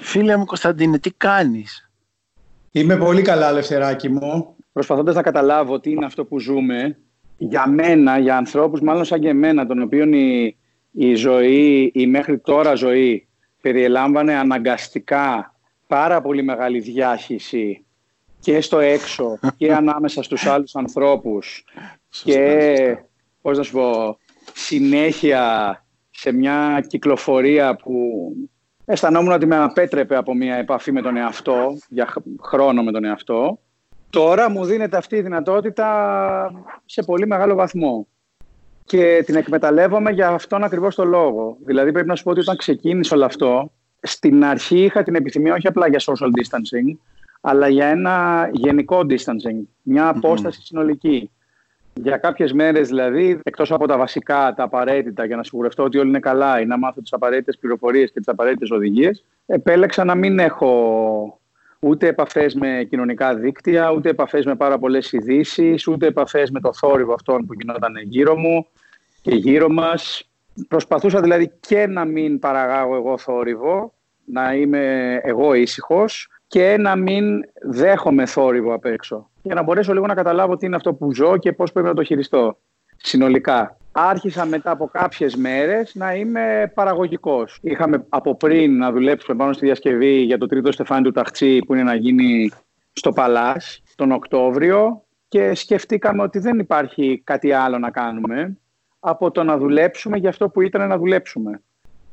Φίλε μου Κωνσταντίνε, τι κάνεις; Είμαι πολύ καλά, Λευθεράκι μου. Προσπαθώντας να καταλάβω τι είναι αυτό που ζούμε, για μένα, για ανθρώπους μάλλον σαν και εμένα, των οποίων η, η ζωή, η μέχρι τώρα ζωή, περιελάμβανε αναγκαστικά πάρα πολύ μεγάλη διάχυση και στο έξω και ανάμεσα στους άλλους ανθρώπους και, πώς να σου πω, συνέχεια σε μια κυκλοφορία που αισθανόμουν ότι με απέτρεπε από μια επαφή με τον εαυτό, για χρόνο με τον εαυτό. Τώρα μου δίνεται αυτή η δυνατότητα σε πολύ μεγάλο βαθμό. Και την εκμεταλλεύομαι για αυτόν ακριβώς το λόγο. Δηλαδή πρέπει να σου πω ότι όταν ξεκίνησε όλο αυτό, στην αρχή είχα την επιθυμία όχι απλά για social distancing, αλλά για ένα γενικό distancing, μια απόσταση συνολική. Για κάποιες μέρες δηλαδή, εκτός από τα βασικά, τα απαραίτητα για να σιγουρευτώ ότι όλοι είναι καλά ή να μάθω τις απαραίτητες πληροφορίες και τις απαραίτητες οδηγίες, επέλεξα να μην έχω ούτε επαφές με κοινωνικά δίκτυα, ούτε επαφές με πάρα πολλές ειδήσεις, ούτε επαφές με το θόρυβο αυτών που γινόταν γύρω μου και γύρω μας. Προσπαθούσα δηλαδή και να μην παραγάγω εγώ θόρυβο, να είμαι εγώ ήσυχος και να μην δέχομαι θόρυβο απ' έξω για να μπορέσω λίγο να καταλάβω τι είναι αυτό που ζω και πώς πρέπει να το χειριστώ συνολικά. Άρχισα μετά από κάποιες μέρες να είμαι παραγωγικός. Είχαμε από πριν να δουλέψουμε πάνω στη διασκευή για το τρίτο στεφάνι του Ταχτσί που είναι να γίνει στο Παλάς τον Οκτώβριο και σκεφτήκαμε ότι δεν υπάρχει κάτι άλλο να κάνουμε από το να δουλέψουμε για αυτό που ήταν να δουλέψουμε.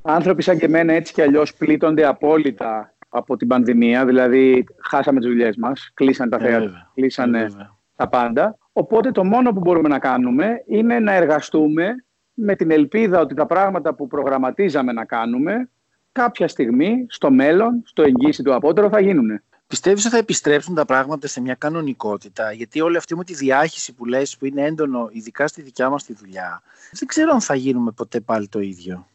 Άνθρωποι σαν και εμένα έτσι κι αλλιώς πλήττονται απόλυτα από την πανδημία, δηλαδή χάσαμε τις δουλειές μας, κλείσαν τα θέατρα, κλείσανε τα πάντα. Οπότε το μόνο που μπορούμε να κάνουμε είναι να εργαστούμε με την ελπίδα ότι τα πράγματα που προγραμματίζαμε να κάνουμε κάποια στιγμή στο μέλλον, στο εγγύηση του απότερο θα γίνουν. Πιστεύεις ότι θα επιστρέψουν τα πράγματα σε μια κανονικότητα, γιατί όλη αυτή με τη διάχυση που λες που είναι έντονο, ειδικά στη δικιά μας τη δουλειά, δεν ξέρω αν θα γίνουμε ποτέ πάλι το ίδιο.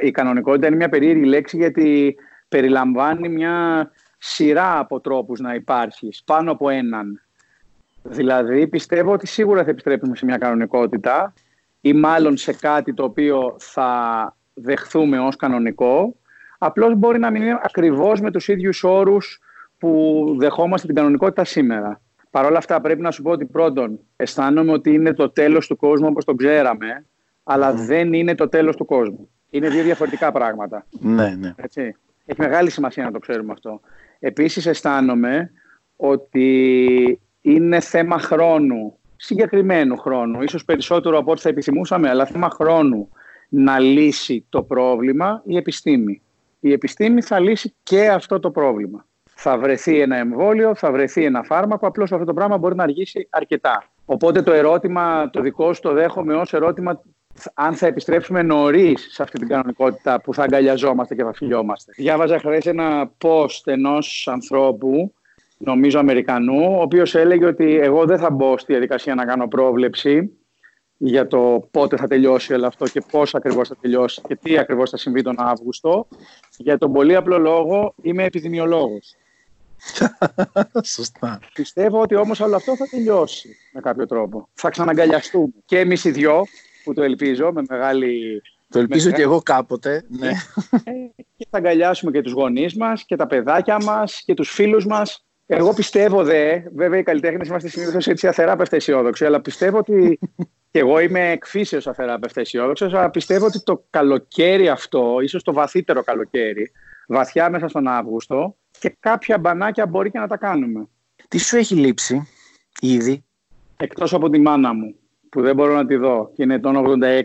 η κανονικότητα είναι μια περίεργη λέξη γιατί περιλαμβάνει μια σειρά από τρόπους να υπάρχεις, πάνω από έναν. Δηλαδή πιστεύω ότι σίγουρα θα επιστρέψουμε σε μια κανονικότητα ή μάλλον σε κάτι το οποίο θα δεχθούμε ως κανονικό, απλώς μπορεί να μην είναι ακριβώς με τους ίδιους όρους που δεχόμαστε την κανονικότητα σήμερα. Παρ' όλα αυτά πρέπει να σου πω ότι πρώτον αισθάνομαι ότι είναι το τέλος του κόσμου όπως το ξέραμε, αλλά δεν είναι το τέλος του κόσμου. Είναι δύο διαφορετικά πράγματα. Ναι, ναι. Έτσι. Έχει μεγάλη σημασία να το ξέρουμε αυτό. Επίσης αισθάνομαι ότι είναι θέμα χρόνου, συγκεκριμένου χρόνου, ίσως περισσότερο από ό,τι θα επιθυμούσαμε, αλλά θέμα χρόνου να λύσει το πρόβλημα η επιστήμη. Η επιστήμη θα λύσει και αυτό το πρόβλημα. Θα βρεθεί ένα εμβόλιο, θα βρεθεί ένα φάρμακο, απλώς αυτό το πράγμα μπορεί να αργήσει αρκετά. Οπότε το ερώτημα, το δικό σου το δέχομαι ως ερώτημα αν θα επιστρέψουμε νωρίς σε αυτή την κανονικότητα που θα αγκαλιαζόμαστε και θα φιλιόμαστε. Διάβαζα χθες ένα post ενός ανθρώπου, νομίζω Αμερικανού, ο οποίος έλεγε ότι εγώ δεν θα μπω στη διαδικασία να κάνω πρόβλεψη για το πότε θα τελειώσει όλο αυτό και πώς ακριβώς θα τελειώσει και τι ακριβώς θα συμβεί τον Αύγουστο. Για τον πολύ απλό λόγο είμαι επιδημιολόγος. Σωστά. Πιστεύω ότι όμως όλο αυτό θα τελειώσει με κάποιο τρόπο. Θα ξαναγκαλιαστούμε. Και εμείς οι δυο, που το ελπίζω με μεγάλη... Το ελπίζω και εγώ κάποτε, ναι. και θα αγκαλιάσουμε και τους γονείς μας και τα παιδάκια μας και τους φίλους μας. Εγώ πιστεύω δε, βέβαια οι καλλιτέχνες είμαστε συνήθως έτσι αθεράπευτα αισιόδοξοι, αλλά πιστεύω ότι και εγώ είμαι εκφύσεως αθεράπευτα αισιόδοξος, αλλά πιστεύω ότι το καλοκαίρι αυτό, ίσως το βαθύτερο καλοκαίρι, βαθιά μέσα στον Αύγουστο, και κάποια μπανάκια μπορεί και να τα κάνουμε. Τι σου έχει λείψει ήδη; Εκτός από τη μάνα μου που δεν μπορώ να τη δω και είναι τον 86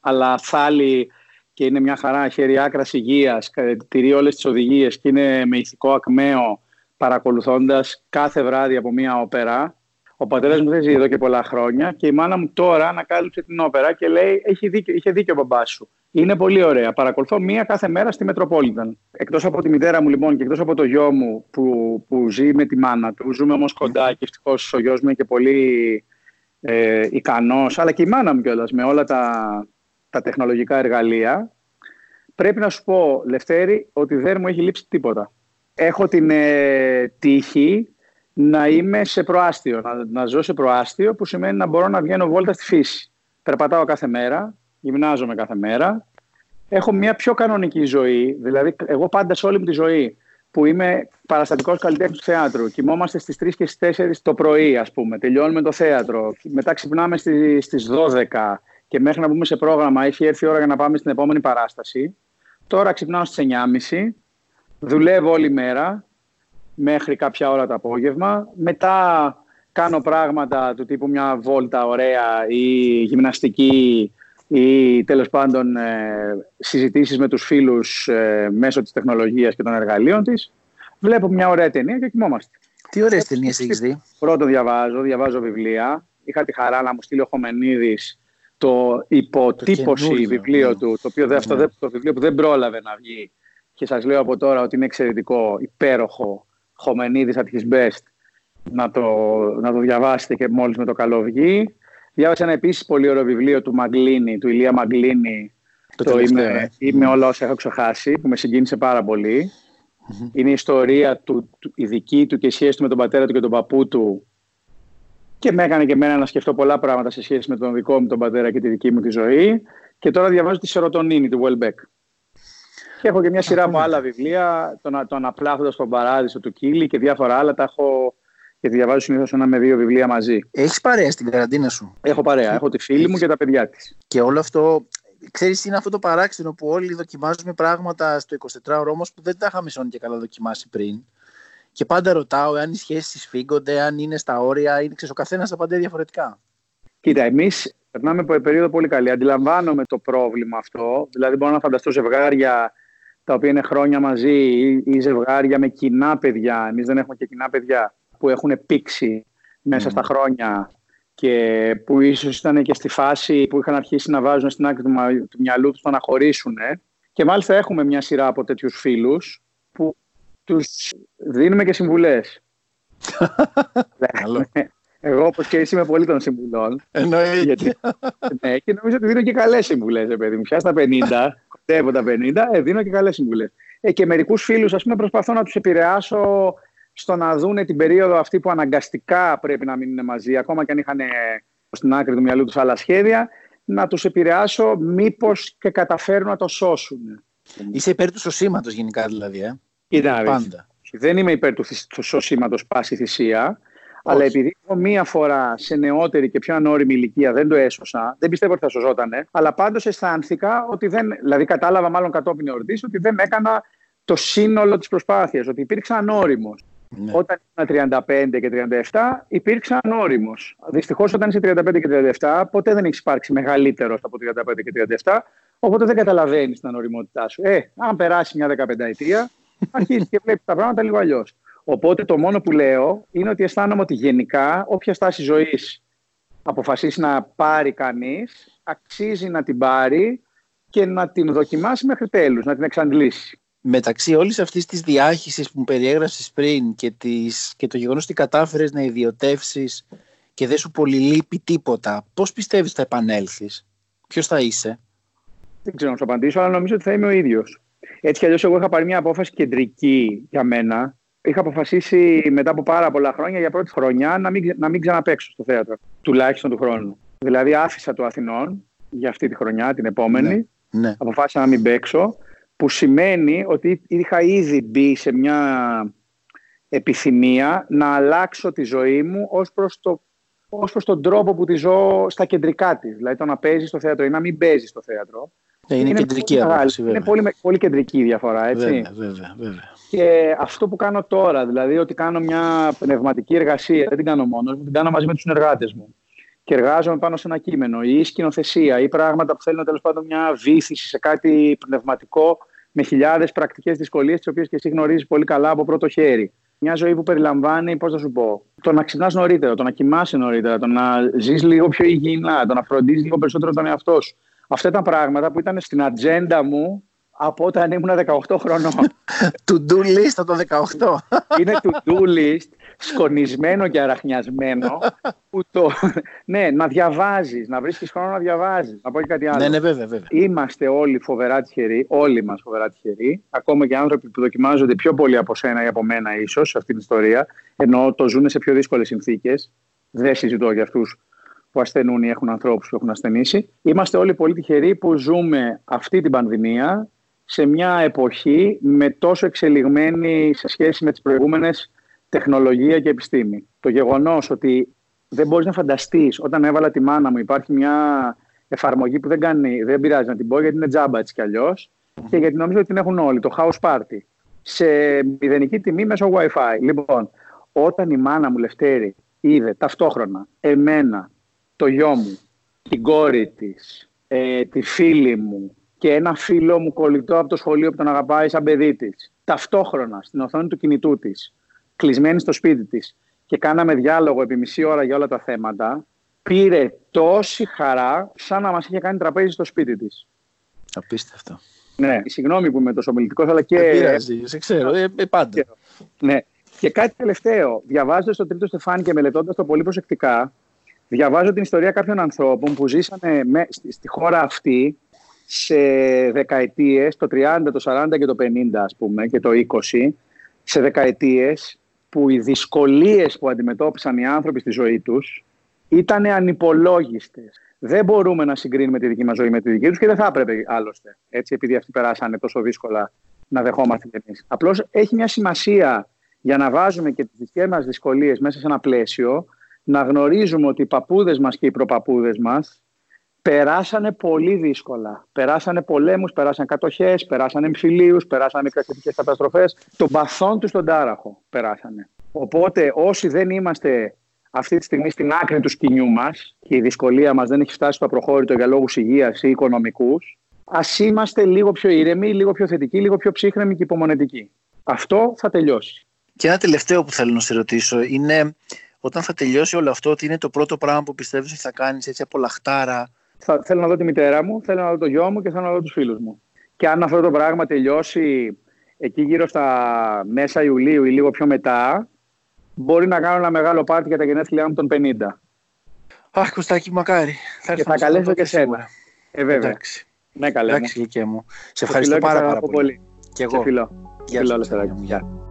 αλλά θάλει και είναι μια χαρά χέρι άκρας υγείας, τηρεί όλες τις οδηγίες και είναι με ηθικό ακμαίο παρακολουθώντας κάθε βράδυ από μια όπερα. Ο πατέρας μου δεν ζει εδώ και πολλά χρόνια και η μάνα μου τώρα ανακάλυψε την όπερα και λέει: Έχει δίκιο, είχε δίκιο ο μπαμπάς σου. Είναι πολύ ωραία. Παρακολουθώ μία κάθε μέρα στη Μετροπόλιταν. Εκτός από τη μητέρα μου λοιπόν και εκτός από το γιο μου που, που ζει με τη μάνα του, ζούμε όμως κοντά και ευτυχώς ο γιος μου είναι και πολύ ε, ικανός, αλλά και η μάνα μου κιόλας με όλα τα, τα τεχνολογικά εργαλεία. Πρέπει να σου πω, Λευτέρη, ότι δεν μου έχει λείψει τίποτα. Έχω την ε, τύχη να είμαι σε προάστιο, να, να ζω σε προάστιο, που σημαίνει να μπορώ να βγαίνω βόλτα στη φύση. Περπατάω κάθε μέρα, γυμνάζομαι κάθε μέρα. Έχω μια πιο κανονική ζωή. Δηλαδή, εγώ πάντα σε όλη μου τη ζωή που είμαι παραστατικός καλλιτέχνης του θεάτρου. Κοιμόμαστε στις 3 και στις 4 το πρωί, ας πούμε. Τελειώνουμε το θέατρο. Μετά ξυπνάμε στις 12 και μέχρι να μπούμε σε πρόγραμμα έχει έρθει η ώρα για να πάμε στην επόμενη παράσταση. Τώρα ξυπνάω στις 9.30, δουλεύω όλη μέρα μέχρι κάποια ώρα το απόγευμα. Μετά κάνω πράγματα του τύπου μια βόλτα ωραία ή γυμναστική ή τέλος πάντων ε, συζητήσεις με τους φίλους ε, μέσω της τεχνολογίας και των εργαλείων της. Βλέπω μια ωραία ταινία και κοιμόμαστε. Τι ωραίες ταινίες έχεις δει; Πρώτο διαβάζω, διαβάζω βιβλία. Είχα τη χαρά να μου στείλει ο Χομενίδης το υποτύπωση βιβλίο του, το, οποίο, αυτό, ναι. το βιβλίο που δεν πρόλαβε να βγει. Και σας λέω από τώρα ότι είναι εξαιρετικό, υπέροχο, Χομενίδης at his best. Να το, να το διαβάσετε και μόλις με το καλό βγει. Διάβασα ένα επίσης πολύ ωραίο βιβλίο του Μαγκλίνη, του Ηλία Μαγκλίνη, το, το είμαι, ναι. είμαι όλα όσα έχω ξεχάσει, που με συγκίνησε πάρα Είναι η ιστορία του, του, η δική του και η σχέση του με τον πατέρα του και τον παππού του και με έκανε και εμένα να σκεφτώ πολλά πράγματα σε σχέση με τον δικό μου τον πατέρα και τη δική μου τη ζωή. Και τώρα διαβάζω τη Σερωτονίνη του Βουελμπέκ. Και έχω και μια σειρά από άλλα βιβλία, τον, τον Απλάθοντας στον Παράδεισο του Κίλι και διάφορα άλλα. Τα έχω και διαβάζω συνήθως ένα με δύο βιβλία μαζί. Έχεις παρέα στην καραντίνα σου; Έχω παρέα. Έχω τη φίλη μου και τα παιδιά της. Και όλο αυτό. Ξέρεις, είναι αυτό το παράξενο που όλοι δοκιμάζουμε πράγματα στο 24ωρο όμως που δεν τα είχαμε σώνει και καλά δοκιμάσει πριν. Και πάντα ρωτάω αν οι σχέσεις σφίγγονται, αν είναι στα όρια, είναι ξέρεις, ο καθένας απαντάει διαφορετικά. Κοίτα, εμείς περνάμε από περίοδο πολύ καλή. Αντιλαμβάνομαι το πρόβλημα αυτό. Δηλαδή, μπορώ να φανταστώ ζευγάρια τα οποία είναι χρόνια μαζί ή ζευγάρια με κοινά παιδιά. Εμείς δεν έχουμε και κοινά παιδιά που έχουν πήξει μέσα στα χρόνια και που ίσως ήταν και στη φάση που είχαν αρχίσει να βάζουν στην άκρη του μυαλού τους να χωρίσουν. Και μάλιστα έχουμε μια σειρά από τέτοιους φίλους που τους δίνουμε και συμβουλές. Εγώ όπως και εσύ είμαι πολύ των συμβουλών. Εννοείται. Γιατί, ναι, και νομίζω ότι δίνω και καλές συμβουλές, παιδί μου. Πια στα 50, κοντεύω τα 50, ε, δίνω και καλές συμβουλές. Ε, και μερικούς φίλους, ας πούμε, προσπαθώ να τους επηρεάσω στο να δούνε την περίοδο αυτή που αναγκαστικά πρέπει να μείνουν μαζί, ακόμα και αν είχαν στην άκρη του μυαλού τους άλλα σχέδια, να τους επηρεάσω μήπως και καταφέρουν να το σώσουν. Είσαι υπέρ του σωσίματος γενικά δηλαδή, ε; Κοίτα, Πάντα. Δεν είμαι υπέρ του, του σωσίματος πάση θυσία, αλλά επειδή εγώ μία φορά σε νεότερη και πιο ανώριμη ηλικία δεν το έσωσα, δεν πιστεύω ότι θα σωζότανε, αλλά πάντως αισθάνθηκα ότι δεν. Δηλαδή, κατάλαβα μάλλον κατόπιν εορτής ότι δεν έκανα το σύνολο της προσπάθειας, ότι υπήρξα ανώριμος. Ναι. Όταν ήμουν 35 και 37 υπήρξα ανώριμο. Δυστυχώς όταν είσαι 35 και 37 ποτέ δεν έχεις υπάρξει μεγαλύτερος από 35 και 37, οπότε δεν καταλαβαίνεις την ανοριμότητά σου. Ε, αν περάσει μια 15 ετία, αρχίζεις και βλέπεις τα πράγματα λίγο αλλιώς. Οπότε το μόνο που λέω είναι ότι αισθάνομαι ότι γενικά όποια στάση ζωής αποφασίσει να πάρει κανείς, αξίζει να την πάρει και να την δοκιμάσει μέχρι τέλους, να την εξαντλήσει μεταξύ όλης αυτής της διάχυσης που μου περιέγραψες πριν και, της, και το γεγονός ότι κατάφερες να ιδιωτεύσεις και δεν σου πολύ λείπει τίποτα, πώς πιστεύεις θα επανέλθεις, ποιος θα είσαι; Δεν ξέρω να σου απαντήσω, αλλά νομίζω ότι θα είμαι ο ίδιος. Έτσι κι αλλιώς εγώ είχα πάρει μια απόφαση κεντρική για μένα. Είχα αποφασίσει μετά από πάρα πολλά χρόνια για πρώτη χρονιά να μην, να μην ξαναπέξω στο θέατρο, τουλάχιστον του χρόνου. Δηλαδή άφησα το Αθηνών για αυτή τη χρονιά, την επόμενη. Ναι, ναι. Αποφάσισα να μην παίξω που σημαίνει ότι είχα ήδη μπει σε μια επιθυμία να αλλάξω τη ζωή μου ως προς, το, ως προς τον τρόπο που τη ζω στα κεντρικά της. Δηλαδή το να παίζεις στο θέατρο ή να μην παίζεις στο θέατρο. Ε, είναι, είναι κεντρική απόφαση, Είναι πολύ, πολύ κεντρική η διαφορά, έτσι. Βέβαια, βέβαια, βέβαια. Και αυτό που κάνω τώρα, δηλαδή ότι κάνω μια πνευματική εργασία, δεν την κάνω μόνος μου, την κάνω μαζί με τους συνεργάτες μου και εργάζομαι πάνω σε ένα κείμενο ή σκηνοθεσία ή πράγματα που θέλουν τέλος πάντων μια βήθηση σε κάτι πνευματικό με χιλιάδες πρακτικές δυσκολίες, τις οποίες και εσύ γνωρίζεις πολύ καλά από πρώτο χέρι. Μια ζωή που περιλαμβάνει, πώς θα σου πω, το να ξυπνάς νωρίτερα, το να κοιμάσαι νωρίτερα, το να ζεις λίγο πιο υγιεινά, το να φροντίζεις λίγο περισσότερο τον εαυτό σου. Αυτά ήταν πράγματα που ήταν στην ατζέντα μου από όταν ήμουν 18 χρονών. To-do list από το 18. Είναι to-do list σκονισμένο και αραχνιασμένο. Που το... ναι, να διαβάζεις, να βρίσκεις χρόνο να διαβάζεις. Να πω και κάτι άλλο. Ναι, ναι, βέβαια, βέβαια. Είμαστε όλοι φοβερά τυχεροί, όλοι μας φοβερά τυχεροί. Ακόμα και άνθρωποι που δοκιμάζονται πιο πολύ από σένα ή από μένα, ίσως, σε αυτή την ιστορία. Ενώ το ζουν σε πιο δύσκολες συνθήκες. Δεν συζητώ για αυτούς που ασθενούν ή έχουν ανθρώπους που έχουν ασθενήσει. Είμαστε όλοι πολύ τυχεροί που ζούμε αυτή την πανδημία σε μια εποχή με τόσο εξελιγμένη σε σχέση με τις προηγούμενες τεχνολογία και επιστήμη. Το γεγονός ότι δεν μπορείς να φανταστείς όταν έβαλα τη μάνα μου υπάρχει μια εφαρμογή που δεν, κάνει, δεν πειράζει να την πω γιατί είναι τζάμπα έτσι κι αλλιώς και γιατί νομίζω ότι την έχουν όλοι, το House Party, σε μηδενική τιμή μέσω Wi-Fi. Λοιπόν, όταν η μάνα μου Λευτέρη είδε ταυτόχρονα εμένα, το γιο μου, την κόρη της, ε, τη φίλη μου, και ένα φίλο μου κολλητό από το σχολείο που τον αγαπάει σαν παιδί της. Ταυτόχρονα στην οθόνη του κινητού της, κλεισμένη στο σπίτι της και κάναμε διάλογο επί μισή ώρα για όλα τα θέματα, πήρε τόση χαρά σαν να μας είχε κάνει τραπέζι στο σπίτι της. Απίστευτο. Ναι, συγγνώμη που είμαι τόσο μιλητικό, αλλά και. Δεν πειράζει, σε ξέρω, ε, ε, πάντα. Ναι. Και κάτι τελευταίο. Διαβάζοντας το τρίτο στεφάνι και μελετώντας το πολύ προσεκτικά, διαβάζω την ιστορία κάποιων ανθρώπων που ζήσανε με, στη, στη χώρα αυτή σε δεκαετίες, το 30, το 40 και το 50 ας πούμε και το 20, σε δεκαετίες που οι δυσκολίες που αντιμετώπισαν οι άνθρωποι στη ζωή τους ήταν ανυπολόγιστες. Δεν μπορούμε να συγκρίνουμε τη δική μας ζωή με τη δική τους και δεν θα έπρεπε άλλωστε, έτσι, επειδή αυτοί περάσανε τόσο δύσκολα να δεχόμαστε κι εμείς. Απλώς έχει μια σημασία για να βάζουμε και τις δικές μας δυσκολίες μέσα σε ένα πλαίσιο, να γνωρίζουμε ότι οι παππούδες μας και οι προπαππούδες μας περάσανε πολύ δύσκολα. Περάσανε πολέμους, περάσανε κατοχές, περάσανε εμφυλίους, περάσανε μικρασιατικές καταστροφές. Τον παθόν τους στον τάραχο περάσανε. Οπότε όσοι δεν είμαστε αυτή τη στιγμή στην άκρη του σκηνιού μας και η δυσκολία μας δεν έχει φτάσει στο απροχώρητο για λόγους υγείας ή οικονομικούς, ας είμαστε λίγο πιο ήρεμοι, λίγο πιο θετικοί, λίγο πιο ψύχρεμοι και υπομονετικοί. Αυτό θα τελειώσει. Και ένα τελευταίο που θέλω να σε ρωτήσω είναι όταν θα τελειώσει όλο αυτό, τι είναι το πρώτο πράγμα που πιστεύεις ότι θα κάνεις έτσι από λαχτάρα θα, θέλω να δω τη μητέρα μου, θέλω να δω το γιο μου και θέλω να δω τους φίλους μου. Και αν αυτό το πράγμα τελειώσει εκεί γύρω στα μέσα Ιουλίου ή λίγο πιο μετά, μπορεί να κάνω ένα μεγάλο πάρτι για τα γενέθλιά μου των 50. Αχ, Κωστάκη, μακάρι. Θα και θα καλέσω και σένα. Ε, βέβαια. Εντάξει. Ναι, καλέ Εντάξει, μου. Σε ευχαριστώ πάρα, πάρα πολύ. πολύ. Και εγώ. Σε φιλό. Γεια σου.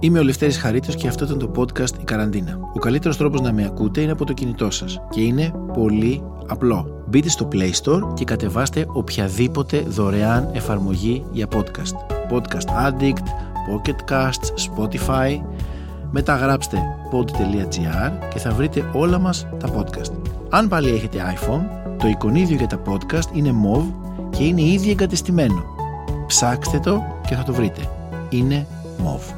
Είμαι ο Λευτέρης Χαρίτος και αυτό ήταν το podcast «Η Καραντίνα». Ο καλύτερος τρόπος να με ακούτε είναι από το κινητό σας και είναι πολύ απλό. Μπείτε στο Play Store και κατεβάστε οποιαδήποτε δωρεάν εφαρμογή για podcast. Podcast Addict, Pocket Casts, Spotify. Μετά γράψτε pod.gr και θα βρείτε όλα μας τα podcast. Αν πάλι έχετε iPhone, το εικονίδιο για τα podcast είναι MOV και είναι ήδη εγκατεστημένο. Ψάξτε το και θα το βρείτε. Είναι MOV.